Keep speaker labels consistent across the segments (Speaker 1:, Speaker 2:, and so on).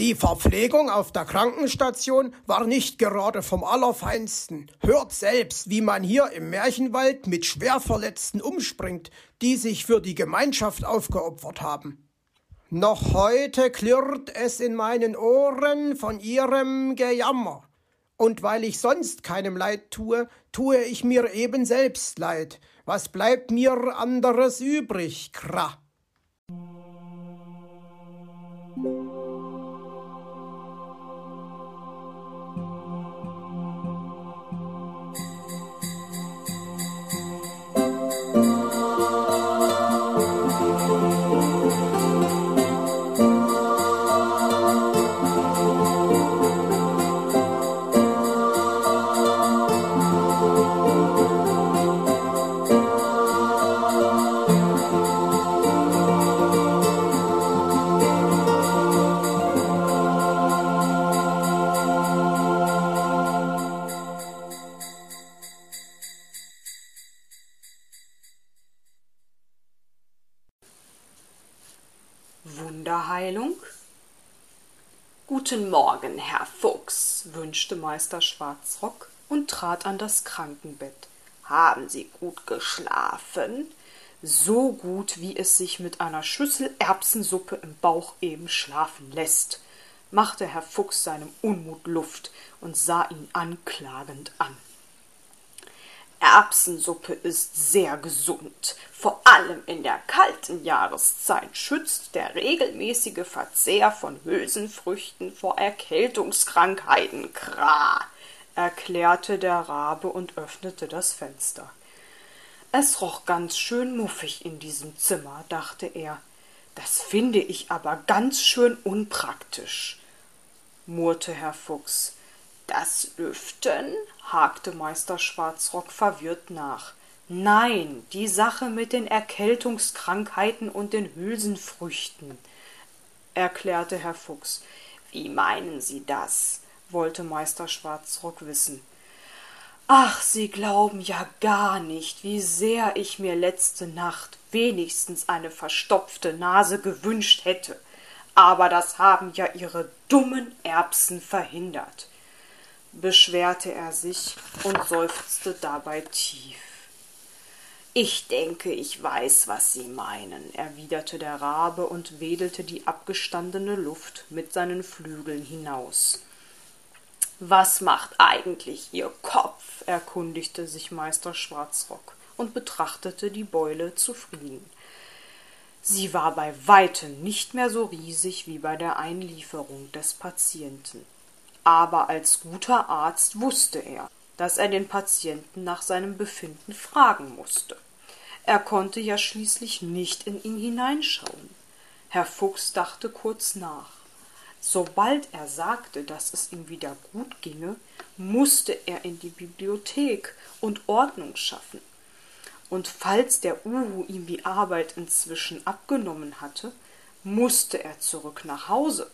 Speaker 1: Die Verpflegung auf der Krankenstation war nicht gerade vom Allerfeinsten. Hört selbst, wie man hier im Märchenwald mit Schwerverletzten umspringt, die sich für die Gemeinschaft aufgeopfert haben. Noch heute klirrt es in meinen Ohren von ihrem Gejammer. Und weil ich sonst keinem Leid tue, tue ich mir eben selbst Leid. Was bleibt mir anderes übrig, Kra?
Speaker 2: Wunderheilung? Guten Morgen, Herr Fuchs, wünschte Meister Schwarzrock und trat an das Krankenbett. Haben Sie gut geschlafen? So gut, wie es sich mit einer Schüssel Erbsensuppe im Bauch eben schlafen lässt, machte Herr Fuchs seinem Unmut Luft und sah ihn anklagend an. Erbsensuppe ist sehr gesund. Vor allem in der kalten Jahreszeit schützt der regelmäßige Verzehr von Hülsenfrüchten vor Erkältungskrankheiten. Kra, erklärte der Rabe und öffnete das Fenster. Es roch ganz schön muffig in diesem Zimmer, dachte er. Das finde ich aber ganz schön unpraktisch, murrte Herr Fuchs. Das Lüften? Hakte Meister Schwarzrock verwirrt nach. Nein, die Sache mit den Erkältungskrankheiten und den Hülsenfrüchten, erklärte Herr Fuchs. Wie meinen Sie das? wollte Meister Schwarzrock wissen. Ach, Sie glauben ja gar nicht, wie sehr ich mir letzte Nacht wenigstens eine verstopfte Nase gewünscht hätte. Aber das haben ja Ihre dummen Erbsen verhindert beschwerte er sich und seufzte dabei tief. Ich denke, ich weiß, was Sie meinen, erwiderte der Rabe und wedelte die abgestandene Luft mit seinen Flügeln hinaus. Was macht eigentlich Ihr Kopf? erkundigte sich Meister Schwarzrock und betrachtete die Beule zufrieden. Sie war bei weitem nicht mehr so riesig wie bei der Einlieferung des Patienten aber als guter Arzt wusste er, dass er den Patienten nach seinem Befinden fragen musste. Er konnte ja schließlich nicht in ihn hineinschauen. Herr Fuchs dachte kurz nach. Sobald er sagte, dass es ihm wieder gut ginge, musste er in die Bibliothek und Ordnung schaffen. Und falls der Uhu ihm die Arbeit inzwischen abgenommen hatte, musste er zurück nach Hause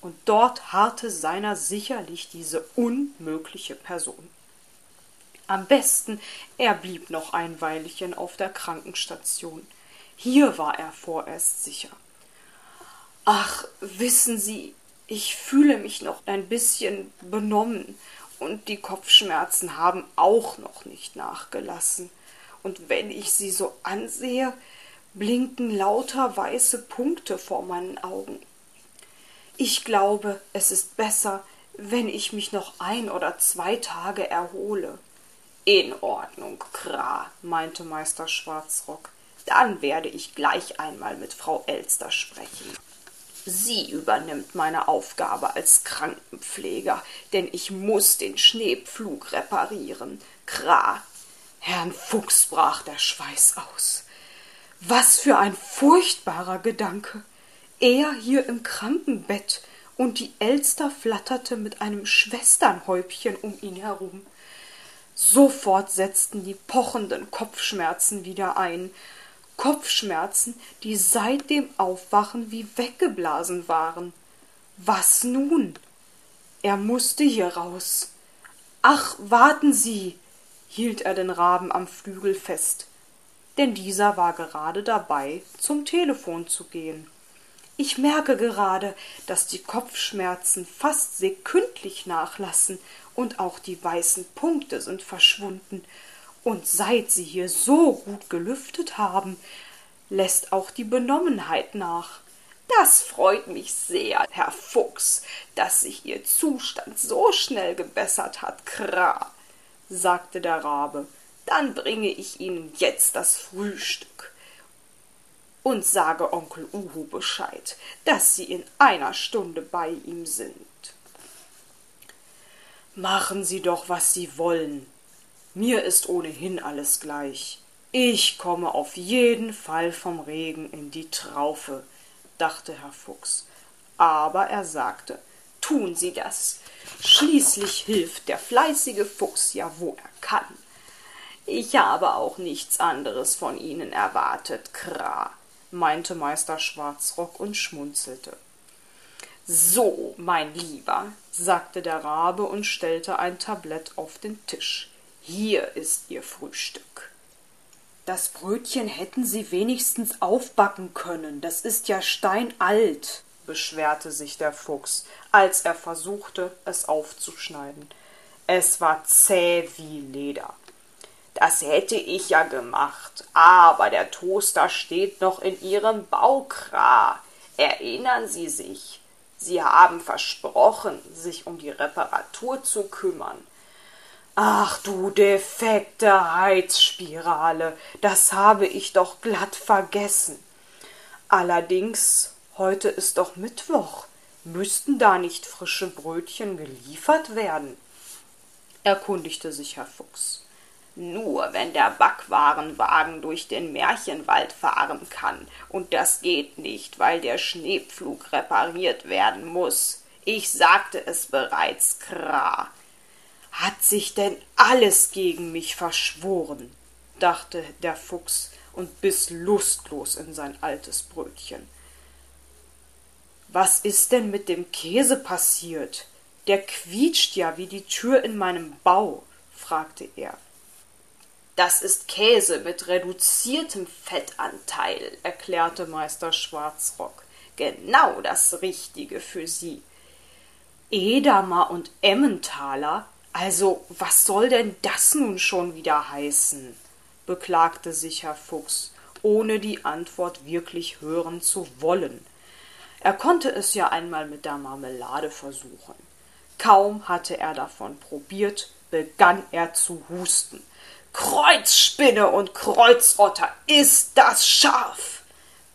Speaker 2: und dort harrte seiner sicherlich diese unmögliche Person. Am besten, er blieb noch ein Weilchen auf der Krankenstation. Hier war er vorerst sicher. Ach, wissen Sie, ich fühle mich noch ein bisschen benommen, und die Kopfschmerzen haben auch noch nicht nachgelassen. Und wenn ich sie so ansehe, blinken lauter weiße Punkte vor meinen Augen. Ich glaube, es ist besser, wenn ich mich noch ein oder zwei Tage erhole. In Ordnung, Kra, meinte Meister Schwarzrock. Dann werde ich gleich einmal mit Frau Elster sprechen. Sie übernimmt meine Aufgabe als Krankenpfleger, denn ich muss den Schneepflug reparieren. Kra. Herrn Fuchs brach der Schweiß aus. Was für ein furchtbarer Gedanke er hier im Krankenbett, und die Elster flatterte mit einem Schwesternhäubchen um ihn herum. Sofort setzten die pochenden Kopfschmerzen wieder ein, Kopfschmerzen, die seit dem Aufwachen wie weggeblasen waren. Was nun? Er musste hier raus. Ach, warten Sie, hielt er den Raben am Flügel fest, denn dieser war gerade dabei, zum Telefon zu gehen. Ich merke gerade, dass die Kopfschmerzen fast sekündlich nachlassen und auch die weißen Punkte sind verschwunden. Und seit Sie hier so gut gelüftet haben, lässt auch die Benommenheit nach. Das freut mich sehr, Herr Fuchs, dass sich Ihr Zustand so schnell gebessert hat, Kra, sagte der Rabe. Dann bringe ich Ihnen jetzt das Frühstück und sage Onkel Uhu Bescheid, dass Sie in einer Stunde bei ihm sind. Machen Sie doch, was Sie wollen. Mir ist ohnehin alles gleich. Ich komme auf jeden Fall vom Regen in die Traufe, dachte Herr Fuchs. Aber er sagte, tun Sie das. Schließlich hilft der fleißige Fuchs ja, wo er kann. Ich habe auch nichts anderes von Ihnen erwartet, Kra meinte Meister Schwarzrock und schmunzelte. So, mein Lieber, sagte der Rabe und stellte ein Tablett auf den Tisch. Hier ist Ihr Frühstück. Das Brötchen hätten Sie wenigstens aufbacken können, das ist ja steinalt, beschwerte sich der Fuchs, als er versuchte, es aufzuschneiden. Es war zäh wie Leder. Das hätte ich ja gemacht, aber der Toaster steht noch in Ihrem Baukra. Erinnern Sie sich, Sie haben versprochen, sich um die Reparatur zu kümmern. Ach du defekte Heizspirale, das habe ich doch glatt vergessen. Allerdings, heute ist doch Mittwoch. Müssten da nicht frische Brötchen geliefert werden? erkundigte sich Herr Fuchs. Nur wenn der Backwarenwagen durch den Märchenwald fahren kann, und das geht nicht, weil der Schneepflug repariert werden muss. Ich sagte es bereits, Kra. Hat sich denn alles gegen mich verschworen? dachte der Fuchs und biss lustlos in sein altes Brötchen. Was ist denn mit dem Käse passiert? Der quietscht ja wie die Tür in meinem Bau, fragte er. Das ist Käse mit reduziertem Fettanteil, erklärte Meister Schwarzrock. Genau das Richtige für Sie. Edamer und Emmentaler? Also, was soll denn das nun schon wieder heißen? beklagte sich Herr Fuchs, ohne die Antwort wirklich hören zu wollen. Er konnte es ja einmal mit der Marmelade versuchen. Kaum hatte er davon probiert, begann er zu husten. Kreuzspinne und Kreuzotter, ist das scharf!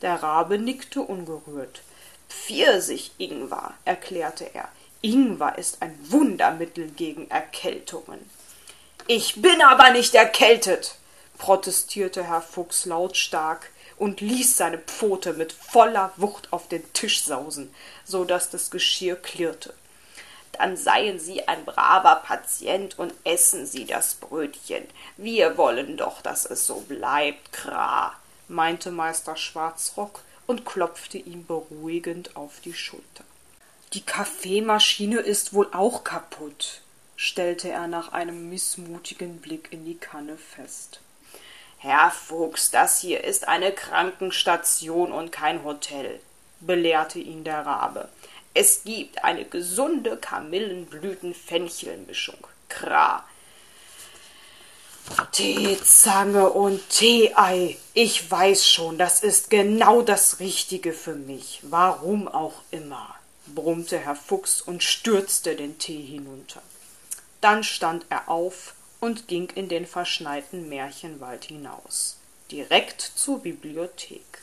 Speaker 2: Der Rabe nickte ungerührt. Pfirsich-Ingwer, erklärte er. Ingwer ist ein Wundermittel gegen Erkältungen. Ich bin aber nicht erkältet, protestierte Herr Fuchs lautstark und ließ seine Pfote mit voller Wucht auf den Tisch sausen, so dass das Geschirr klirrte dann seien Sie ein braver Patient und essen Sie das Brötchen. Wir wollen doch, dass es so bleibt, Kra, meinte Meister Schwarzrock und klopfte ihm beruhigend auf die Schulter. Die Kaffeemaschine ist wohl auch kaputt, stellte er nach einem missmutigen Blick in die Kanne fest. Herr Fuchs, das hier ist eine Krankenstation und kein Hotel, belehrte ihn der Rabe. Es gibt eine gesunde Kamillenblüten-Fenchelmischung. Kra. Teezange und Teeei. Ich weiß schon, das ist genau das Richtige für mich. Warum auch immer, brummte Herr Fuchs und stürzte den Tee hinunter. Dann stand er auf und ging in den verschneiten Märchenwald hinaus, direkt zur Bibliothek.